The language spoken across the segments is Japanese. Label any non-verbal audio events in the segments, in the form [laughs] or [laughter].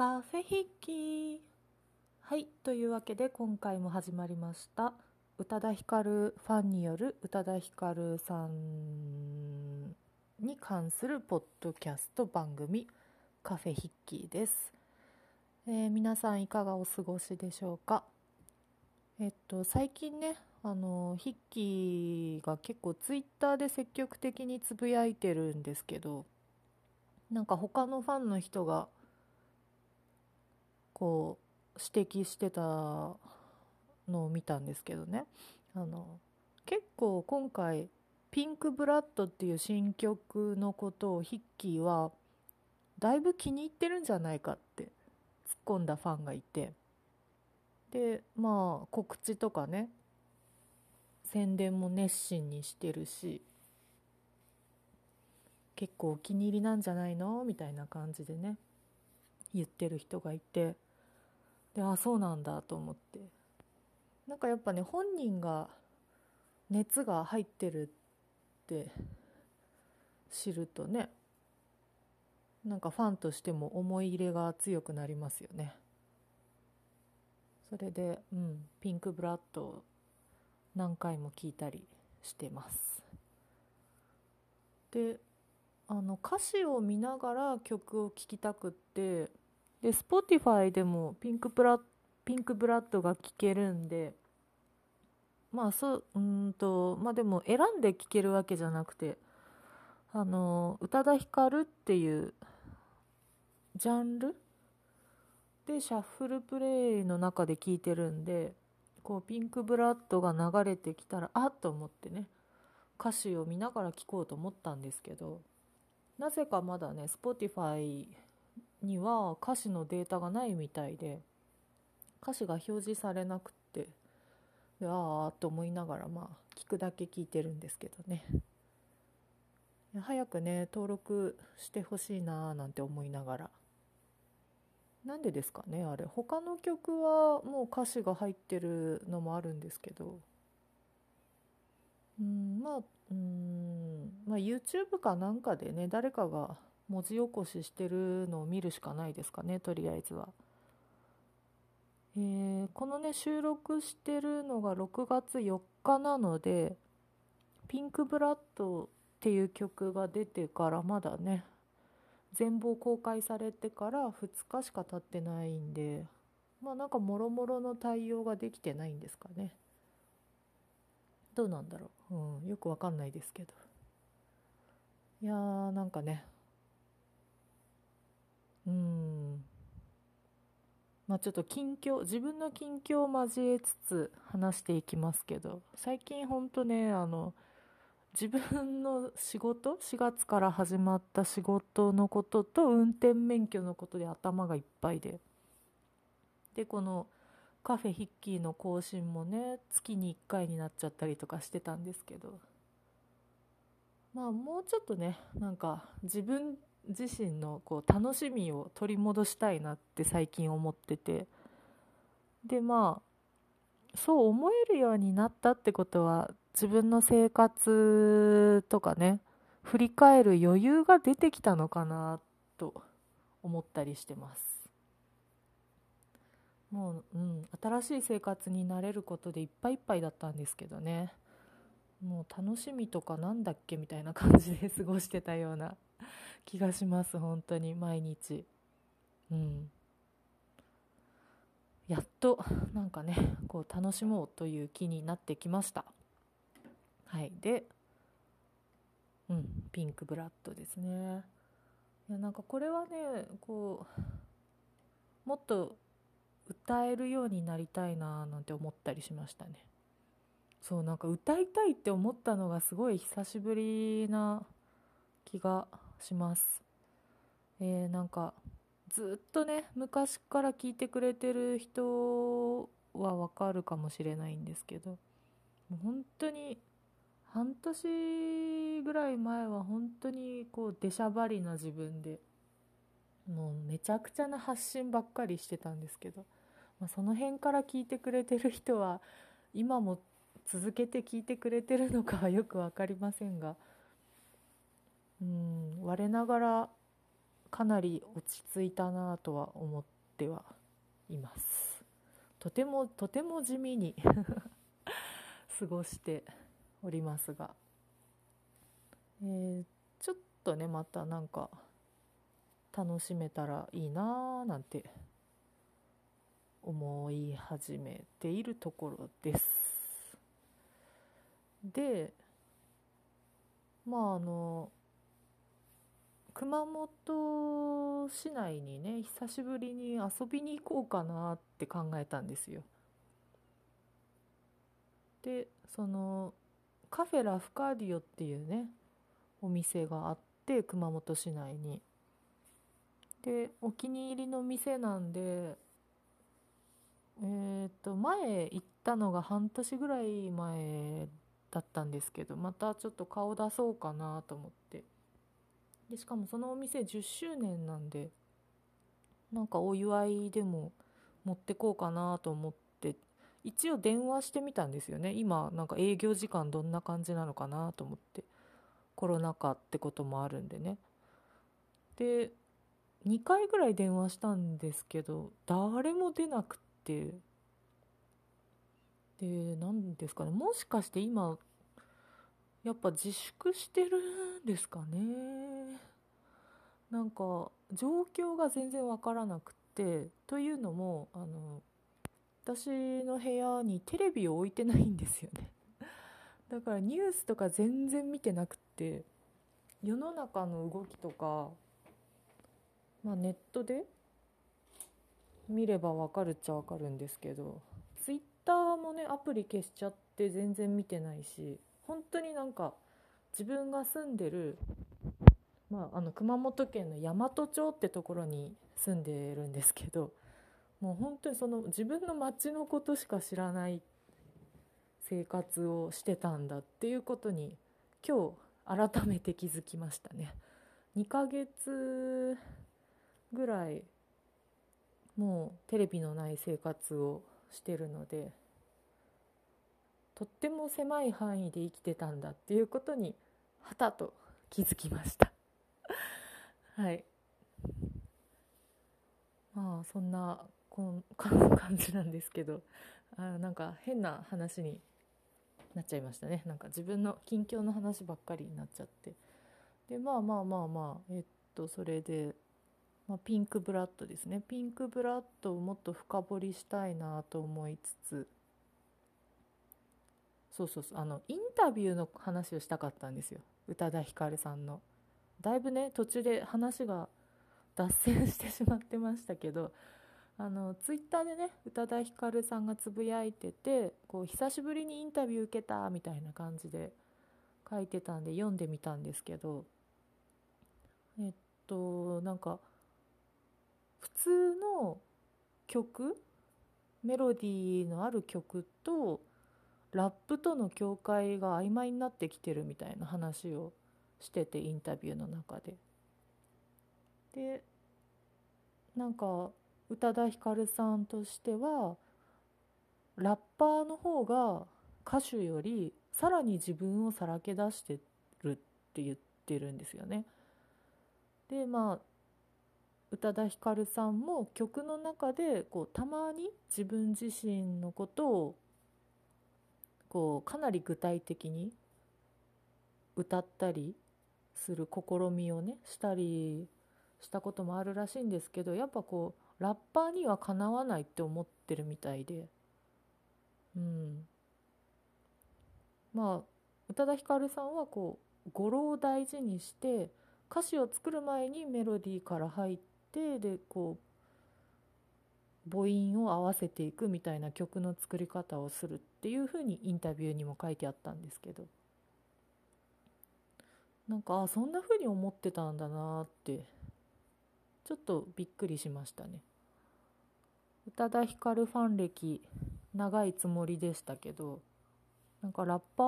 カフェ筆記はいというわけで今回も始まりました。宇多田ヒカルファンによる宇多田ヒカルさんに関するポッドキャスト番組カフェ筆記です、えー皆さんいかがお過ごしでしょうか？えっと最近ねあの筆記が結構ツイッターで積極的につぶやいてるんですけどなんか他のファンの人がこう指摘してたのを見たんですけどね。あの結構今回「ピンクブラッド」っていう新曲のことをヒッキーはだいぶ気に入ってるんじゃないかって突っ込んだファンがいて。でまあ告知とかね宣伝も熱心にしてるし結構お気に入りなんじゃないの？みたいな感じでね言ってる人がいて。であそうなんだと思って。なんかやっぱね本人が熱が入ってるって知るとねなんかファンとしても思い入れが強くなりますよね。それでうんピンクブラッドを何回も聞いたりしてます。であの歌詞を見ながら曲を聴きたくってで Spotify でもピンクブラピンクブラッドが聴けるんでまあそううんとまあでも選んで聴けるわけじゃなくてあの宇多田ヒカルっていうジャンルでシャッフルプレイの中で聴いてるんでこうピンクブラッドが流れてきたらあっと思ってね歌詞を見ながら聴こうと思ったんですけどなぜかまだね Spotify には歌詞のデータがないみたいで歌詞が表示されなくってああと思いながらまあ聞くだけ聞いてるんですけどね。早くね登録してほしいなーなんて思いながら。なんでですかねあれ。他の曲はもう歌詞が入ってるのもあるんですけど。うんまあうんまあ YouTube かなんかでね誰かが文字起こししてるのを見るしかないですかねとりあえずは。えーこのね収録してるのが6月4日なので「ピンクブラッド」っていう曲が出てからまだね全貌公開されてから2日しか経ってないんでまあなんかもろもろの対応ができてないんですかね。どうなんだろう、うん、よくわかんないですけど。いやーなんかねうん。まあちょっと近況自分の近況を交えつつ話していきますけど最近ほんとねあの自分の仕事4月から始まった仕事のことと運転免許のことで頭がいっぱいで。でこのカフェヒッキーの更新もね月に1回になっちゃったりとかしてたんですけど。まあもうちょっとねなんか自分自身のこう楽しみを取り戻したいなって最近思ってて。でまあそう思えるようになったってことは自分の生活とかね振り返る余裕が出てきたのかなと思ったりしてます。もう、うん、新しい生活に慣れることでいっぱいいっぱいだったんですけどね。もう楽しみとかなんだっけみたいな感じで過ごしてたような。気がします本当に毎日。うん。やっとなんかねこう楽しもうという気になってきました。はい。でうんピンクブラッドですね。いやなんかこれはねこうもっと歌えるようになりたいななんて思ったりしましたね。そうなんか歌いたいって思ったのがすごい久しぶりな気がします。えー、なんかずっとね昔から聞いてくれてる人はわかるかもしれないんですけどもう本当に半年ぐらい前は本当にこう出しゃばりな自分でもうめちゃくちゃな発信ばっかりしてたんですけど、まあ、その辺から聞いてくれてる人は今も続けて聞いてくれてるのかはよく分かりませんがうん我ながらかなり落ち着いたなとは思ってはいます。とてもとても地味に [laughs] 過ごしておりますが、えー、ちょっとねまたなんか楽しめたらいいなーなんて思い始めているところです。でまああの熊本市内にね久しぶりに遊びに行こうかなって考えたんですよ。でそのカフェラフカーディオっていうねお店があって熊本市内に。でお気に入りの店なんでえー、っと前行ったのが半年ぐらい前だったんですけどまたちょっと顔出そうかなと思って。でしかもそのお店10周年なんでなんかお祝いでも持ってこうかなと思って一応電話してみたんですよね。今なんか営業時間どんな感じなのかなと思って。コロナ禍ってこともあるんでね。で2回ぐらい電話したんですけど誰も出なくって。で何ですかね。もしかして今やっぱ自粛してるんですかね。なんか状況が全然わからなくてというのもあの私の部屋にテレビを置いてないんですよね。[laughs] だからニュースとか全然見てなくて世の中の動きとかまあ、ネットで見ればわかるっちゃわかるんですけどツイッターもねアプリ消しちゃって全然見てないし本当になんか自分が住んでる、まあ、あの熊本県の山都町ってところに住んでるんですけどもう本当にその自分の町のことしか知らない生活をしてたんだっていうことに今日改めて気づきましたね。2ヶ月ぐらいもうテレビのない生活をしてるのでとっても狭い範囲で生きてたんだっていうことにはたと気づきました。はい。まあそんなこん感じなんですけど。あなんか変な話になっちゃいましたね。なんか自分の近況の話ばっかりになっちゃって。でまあまあまあまあえっとそれでまあ、ピンクブラッドですね。ピンクブラッドをもっと深掘りしたいなと思いつつそうそうそう。あのインタビューの話をしたかったんですよ。宇多田ヒカルさんの。だいぶね途中で話が脱線してしまってましたけどあのツイッターでね宇多田ヒカルさんがつぶやいててこう久しぶりにインタビュー受けたみたいな感じで書いてたんで読んでみたんですけどえっとなんか普通の曲メロディーのある曲とラップとの境界が曖昧になってきてるみたいな話をしててインタビューの中で。でなんか宇多田ヒカルさんとしてはラッパーの方が歌手よりさらに自分をさらけ出してるって言ってるんですよね。でまあ宇多田ヒカルさんも曲の中でこうたまに自分自身のことをこうかなり具体的に歌ったりする試みをねしたりしたこともあるらしいんですけどやっぱこうラッパーにはかなわないって思ってるみたいで。うん。まあ宇多田ヒカルさんはこう語呂を大事にして歌詞を作る前にメロディーから入っててでこう母音を合わせていくみたいな曲の作り方をするっていうふうにインタビューにも書いてあったんですけど。なんかあそんなふうに思ってたんだなってちょっとびっくりしましたね。宇多田ヒカルファン歴長いつもりでしたけどなんかラッパ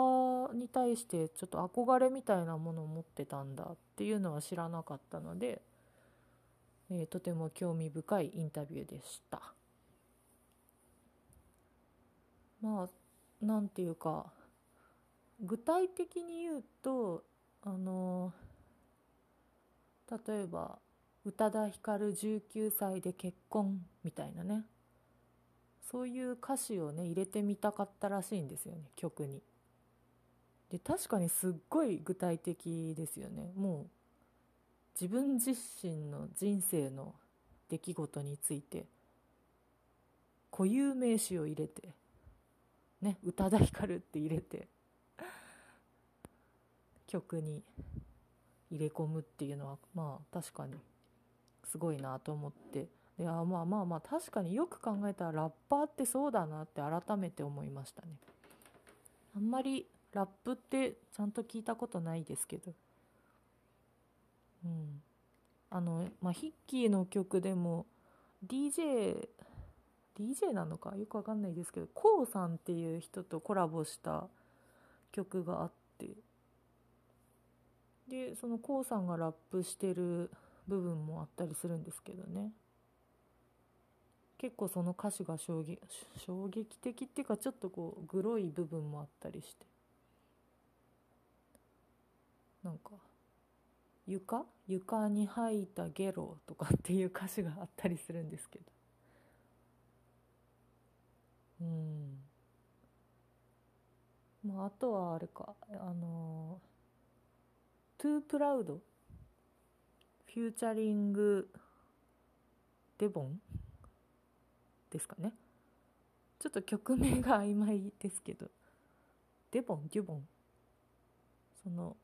ーに対してちょっと憧れみたいなものを持ってたんだっていうのは知らなかったのでえー、とても興味深いインタビューでした。まあなんていうか具体的に言うとあの例えば宇多田ヒカル19歳で結婚みたいなね。そういう歌詞をね入れてみたかったらしいんですよね曲に。で確かにすっごい具体的ですよね。もう自分自身の人生の出来事について固有名詞を入れてね宇多田ヒカルって入れて曲に入れ込むっていうのはまあ確かにすごいなと思って。であまあまあまあ確かによく考えたらラッパーってそうだなって改めて思いましたね。あんまりラップってちゃんと聞いたことないですけど。うん。あのまあヒッキーの曲でも DJ DJ なのかよくわかんないですけど k o さんっていう人とコラボした曲があってでその k o さんがラップしてる部分もあったりするんですけどね。結構その歌詞が衝撃衝撃的っていうかちょっとこうグロい部分もあったりして。なんか床？床に吐いたゲロとかっていう歌詞があったりするんですけど。うん。まああとはあれか。あの Too Proud featuringデボンですかね。ちょっと曲名が曖昧ですけど。デボンデュボンその、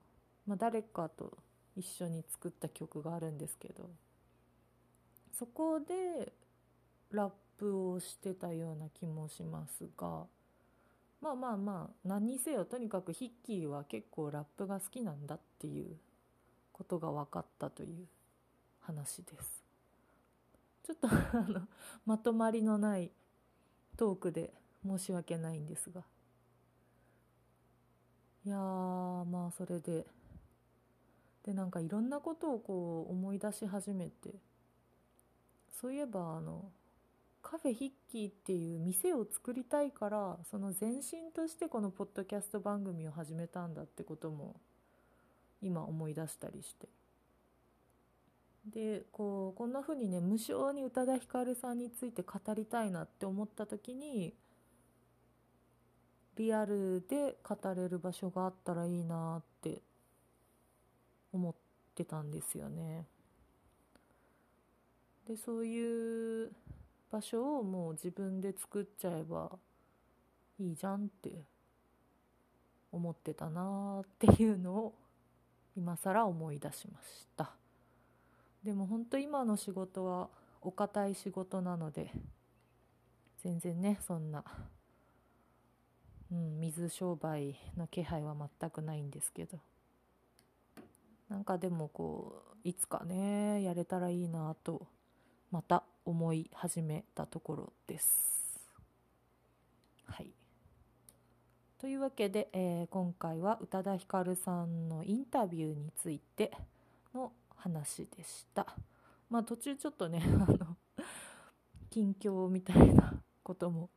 まあ、誰かと一緒に作った曲があるんですけどそこでラップをしてたような気もしますがまあまあまあ何にせよとにかくヒッキーは結構ラップが好きなんだっていうことが分かったという話です。ちょっとあのまとまりのないトークで申し訳ないんですが。いやーまあそれででなんかいろんなことをこう思い出し始めて。そういえばあのカフェヒッキーっていう店を作りたいからその前身としてこのポッドキャスト番組を始めたんだってことも今思い出したりして。でこうこんな風にね無性に宇多田ヒカルさんについて語りたいなって思った時にリアルで語れる場所があったらいいなって思ってたんですよね。でそういう場所をもう自分で作っちゃえばいいじゃんって思ってたなっていうのを今更思い出しましたでも本当今の仕事はお堅い仕事なので全然ねそんな、うん、水商売の気配は全くないんですけどなんかでもこういつかねやれたらいいなとまた思い始めたところです。はい。というわけで、えー、今回は宇多田ヒカルさんのインタビューについての話でした。まあ途中ちょっとね、[laughs] あの、近況みたいなことも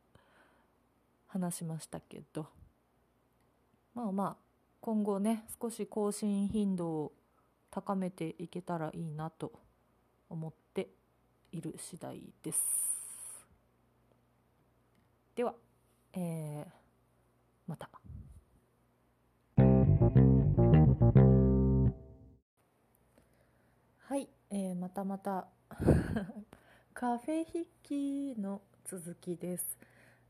話しましたけど、まあまあ、今後ね、少し更新頻度を高めていけたらいいなと思っている次第です。では、えー、また。はい、えー、またまた。[laughs] カフェ筆記の続きです。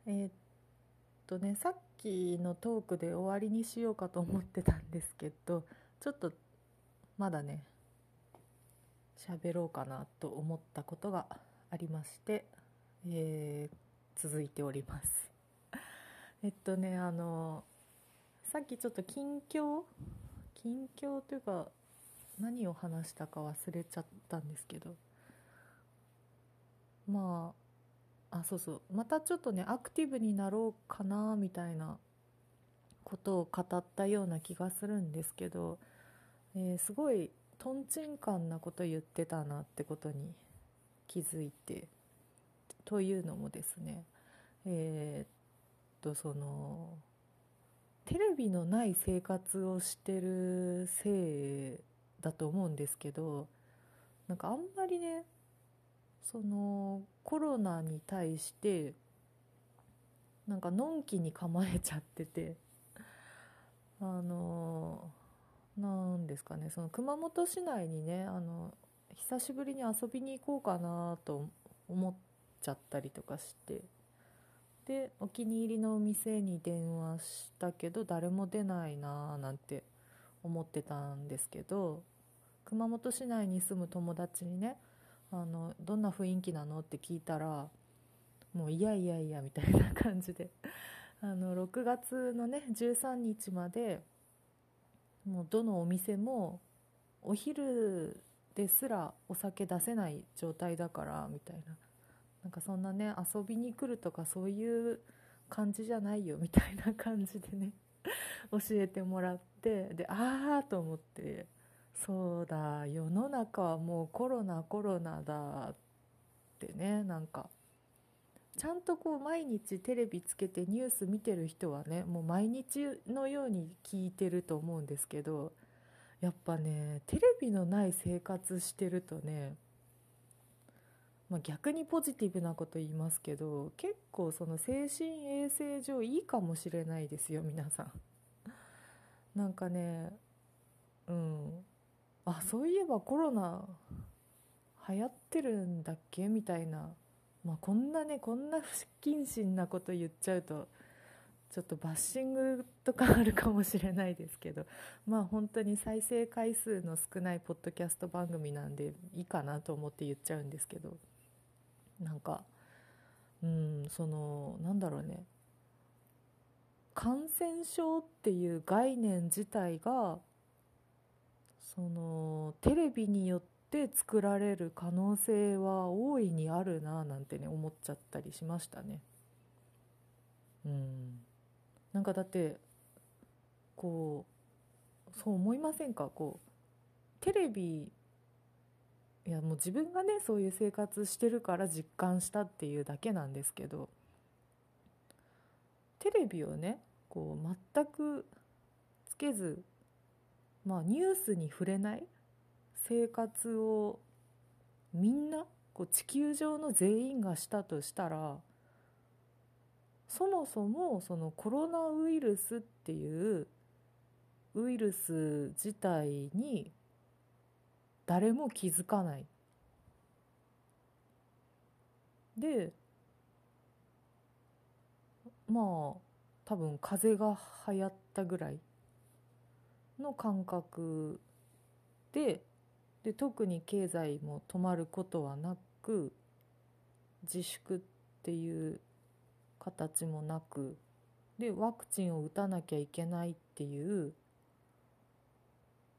えー、っとねさっきのトークで終わりにしようかと思ってたんですけどちょっとまだね喋ろうかなと思ったことがありまして、えー、続いております。[laughs] えっとねあのさっきちょっと近況近況というか何を話したか忘れちゃったんですけどまああそうそうまたちょっとねアクティブになろうかなみたいなことを語ったような気がするんですけど、えー、すごいとんちんかんなこと言ってたなってことに気づいてというのもですねえー、っとそのテレビのない生活をしてるせいだと思うんですけどなんかあんまりねそのコロナに対してなんかのんきに構えちゃっててあのなんですかね。その熊本市内にねあの久しぶりに遊びに行こうかなと思っちゃったりとかして。でお気に入りのお店に電話したけど誰も出ないなーなんて思ってたんですけど熊本市内に住む友達にねあのどんな雰囲気なのって聞いたらもういやいやいやみたいな感じであの6月のね13日までもうどのお店もお昼ですらお酒出せない状態だからみたいな。なんかそんなね遊びに来るとかそういう感じじゃないよみたいな感じでね [laughs] 教えてもらってでああと思ってそうだ世の中はもうコロナコロナだってねなんかちゃんとこう毎日テレビつけてニュース見てる人はねもう毎日のように聞いてると思うんですけどやっぱねテレビのない生活してるとね、まあ、逆にポジティブなこと言いますけど結構その精神衛生上いいかもしれないですよ皆さん。なんかねうんあそういえばコロナ流行ってるんだっけ？みたいなまあ、こんなねこんな不謹慎なこと言っちゃうとちょっとバッシングとかあるかもしれないですけどまあ本当に再生回数の少ないポッドキャスト番組なんでいいかなと思って言っちゃうんですけどなんかうんそのなんだろうね。感染症っていう概念自体がそのテレビによってって作られる可能性は大いにあるななんてね思っちゃったりしましたね。うんなんかだってこうそう思いませんか？こうテレビいやもう自分がねそういう生活してるから実感したっていうだけなんですけどテレビをねこう全くつけずまあニュースに触れない生活をみんなこう地球上の全員がしたとしたらそもそもそのコロナウイルスっていうウイルス自体に誰も気づかない。でまあ多分風邪が流行ったぐらいの感覚でで特に経済も止まることはなく自粛っていう形もなくでワクチンを打たなきゃいけないっていう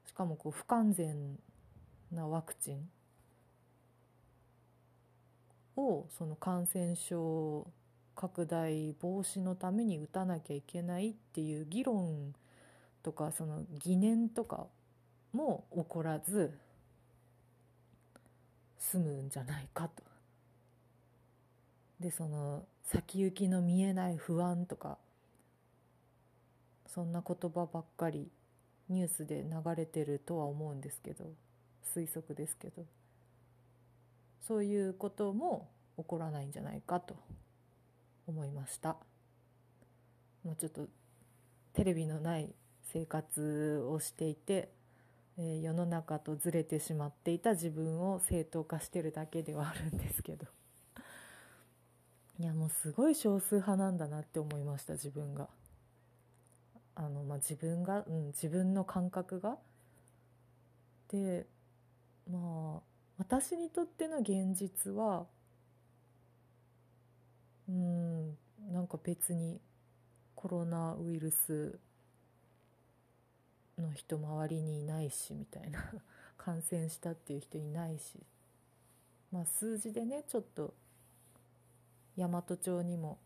しかもこう不完全なワクチンをその感染症拡大防止のために打たなきゃいけないっていう議論とかその疑念とかも起こらず済むんじゃないかと。でその先行きの見えない不安とかそんな言葉ばっかりニュースで流れてるとは思うんですけど推測ですけどそういうことも起こらないんじゃないかと思いました。もうちょっとテレビのない生活をしていてえー、世の中とずれてしまっていた自分を正当化してるだけではあるんですけど。[laughs] いやもうすごい少数派なんだなって思いました自分が。あの、まあ、自分が、うん、自分の感覚が。でまあ私にとっての現実はうんなんか別にコロナウイルスの人周りにいないしみたいな。[laughs] 感染したっていう人いないし。まあ数字でねちょっと大和町にも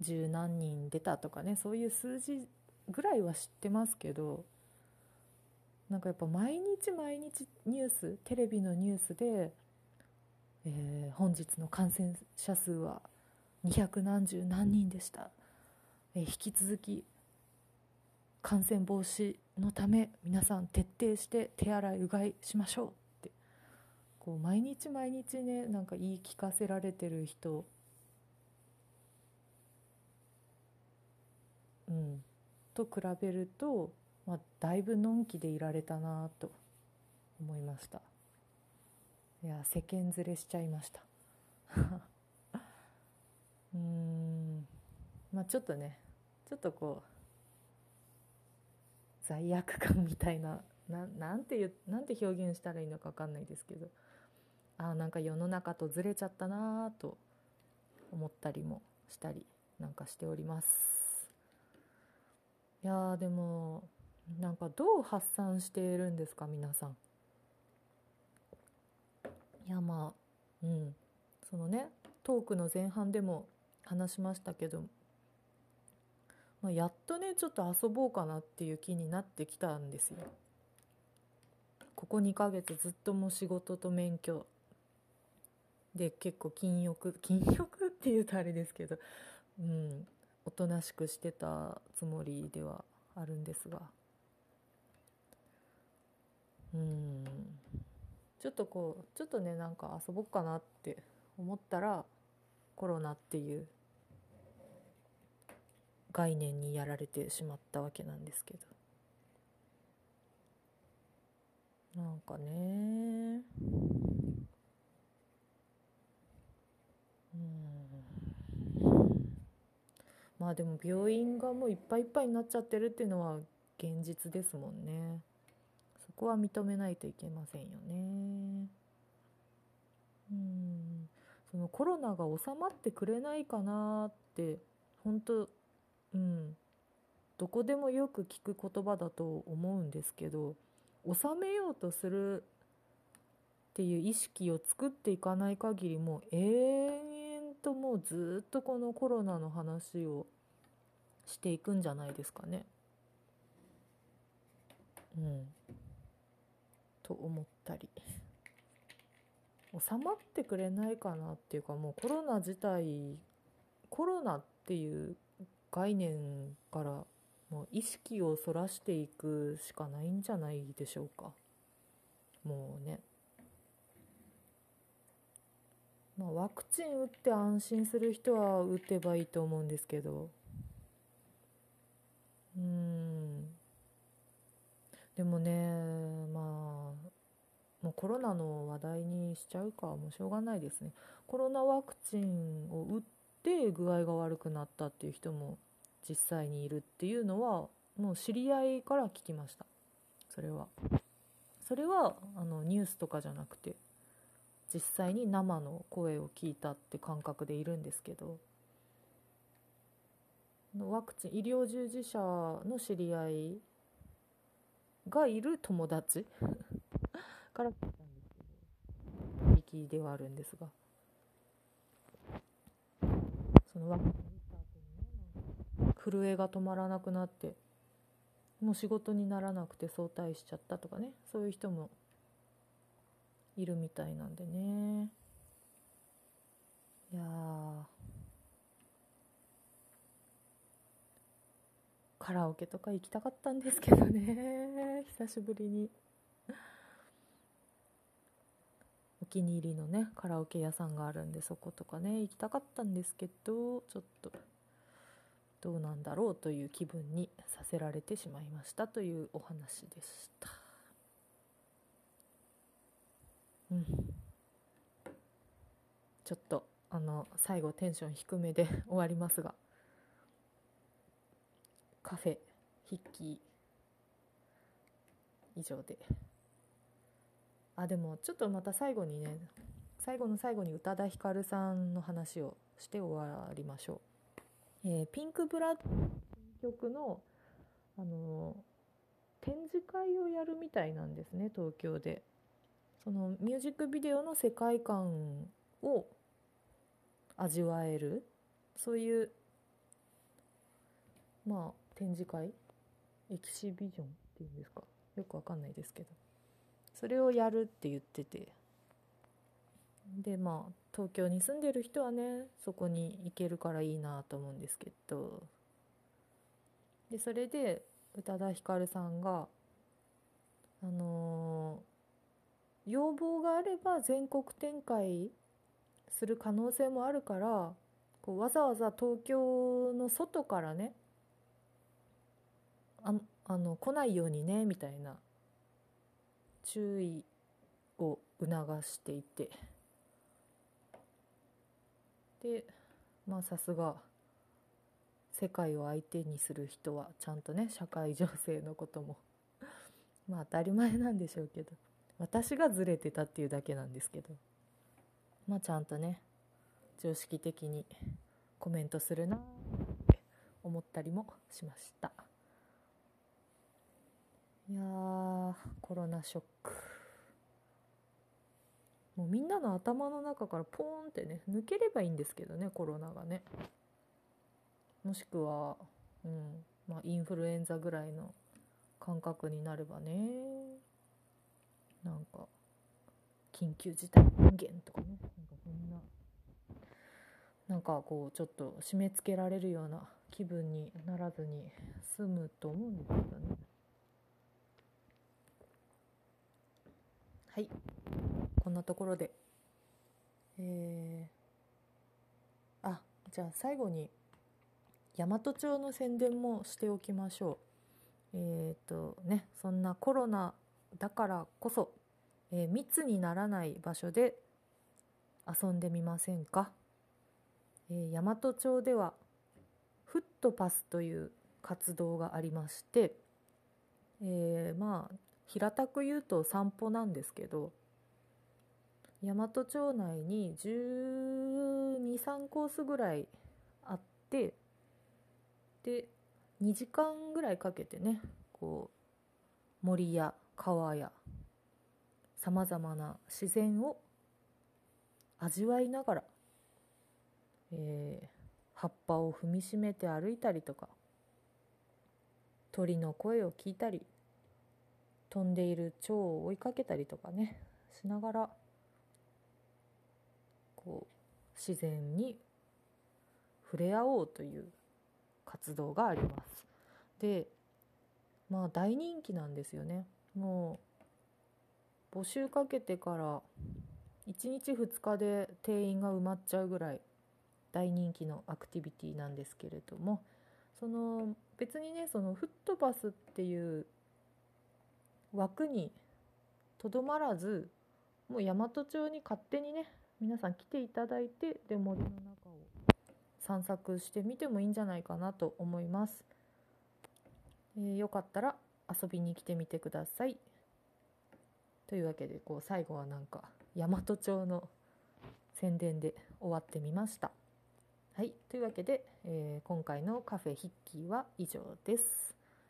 十何人出たとかねそういう数字ぐらいは知ってますけどなんかやっぱ毎日毎日ニューステレビのニュースで、えー、本日の感染者数は200何十何人でした、えー、引き続き感染防止のため皆さん徹底して手洗いうがいしましょうって。こう毎日毎日ねなんか言い聞かせられてる人。うん。と比べると、まあ、だいぶのんきでいられたなと思いました。いや世間連れしちゃいました。[laughs] うん。まあちょっとねちょっとこう罪悪感みたいなななんて言なんて表現したらいいのか分かんないですけどああなんか世の中とずれちゃったなと思ったりもしたりなんかしております。いやでもなんかどう発散しているんですか皆さん。いやまあうん。そのねトークの前半でも話しましたけどまあ、やっとねちょっと遊ぼうかなっていう気になってきたんですよ。ここ2ヶ月ずっともう仕事と免許で結構禁欲 [laughs] 禁欲っていうとあれですけどうんおとなしくしてたつもりではあるんですがうんちょっとこうちょっとねなんか遊ぼっかなって思ったらコロナっていう概念にやられてしまったわけなんですけど。なんかね。うん。まあでも病院がもういっぱいいっぱいになっちゃってるっていうのは現実ですもんね。そこは認めないといけませんよね。うん。そのコロナが収まってくれないかなって本当うんどこでもよく聞く言葉だと思うんですけど収めようとするっていう意識を作っていかない限りもう永遠ともうずっとこのコロナの話をしていくんじゃないですかね。うん。と思ったり。収まってくれないかなっていうかもうコロナ自体コロナっていう概念からもう意識をそらしていくしかないんじゃないでしょうか。もうね。まあワクチン打って安心する人は打てばいいと思うんですけど。うん。でもねまあもうコロナの話題にしちゃうかもうしょうがないですね。コロナワクチンを打って具合が悪くなったっていう人も実際にいるっていうのはもう知り合いから聞きました。それは。それはあのニュースとかじゃなくて実際に生の声を聞いたって感覚でいるんですけどワクチン医療従事者の知り合いがいる友達 [laughs] から聞いたんですけど響きではあるんですがそのワクチン震えが止まらなくなってもう仕事にならなくて早退しちゃったとかね。そういう人もいるみたいなんでね。いやカラオケとか行きたかったんですけどね。[laughs] 久しぶりに。お気に入りのねカラオケ屋さんがあるんでそことかね行きたかったんですけどちょっと。どうなんだろうという気分にさせられてしまいましたというお話でした。うん、ちょっとあの最後テンション低めで終わりますがカフェ筆記以上であでもちょっとまた最後にね最後の最後に宇多田ヒカルさんの話をして終わりましょう。えー、ピンクブラッド曲の、あの展示会をやるみたいなんですね東京で。そのミュージックビデオの世界観を味わえるそういうまあ展示会？エキシビジョンっていうんですか？よくわかんないですけど。それをやるって言ってて。でまあ東京に住んでる人はねそこに行けるからいいなと思うんですけど。でそれで宇多田ヒカルさんがあの要望があれば全国展開する可能性もあるからこうわざわざ東京の外からねああの来ないようにねみたいな注意を促していて。でまあさすが世界を相手にする人はちゃんとね社会情勢のことも [laughs] まあ当たり前なんでしょうけど私がずれてたっていうだけなんですけどまあちゃんとね常識的にコメントするなって思ったりもしました。いやーコロナショック。もうみんなの頭の中からポーンってね抜ければいいんですけどねコロナがね。もしくはうんまあインフルエンザぐらいの感覚になればね。なんか緊急事態宣言とかね。なんかそんな。なんかこうちょっと締め付けられるような気分にならずに済むと思うんですけどね。はい。こんなところで。えー、あじゃあ最後に大和町の宣伝もしておきましょう。えっ、ー、とねそんなコロナだからこそ、えー、密にならない場所で遊んでみませんか、えー、大和町ではフットパスという活動がありまして、え、まあ平たく言うと散歩なんですけど大和町内に123コースぐらいあってで2時間ぐらいかけてねこう森や川やさまざまな自然を味わいながら、えー、葉っぱを踏みしめて歩いたりとか鳥の声を聞いたり飛んでいる蝶を追いかけたりとかねしながらこう自然に触れ合おうという活動があります。でまあ大人気なんですよね。もう募集かけてから1日2日で定員が埋まっちゃうぐらい大人気のアクティビティなんですけれどもその別にねそのフットパスっていう枠にとどまらずもう大和町に勝手にね皆さん来ていただいてで森の中を散策してみてもいいんじゃないかなと思います、えー、よかったら遊びに来てみてください。というわけでこう最後はなんか大和町の宣伝で終わってみました。はい。というわけで、えー、今回のカフェヒッキーは以上です。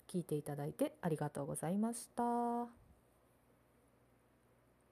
聞いていただいてありがとうございました。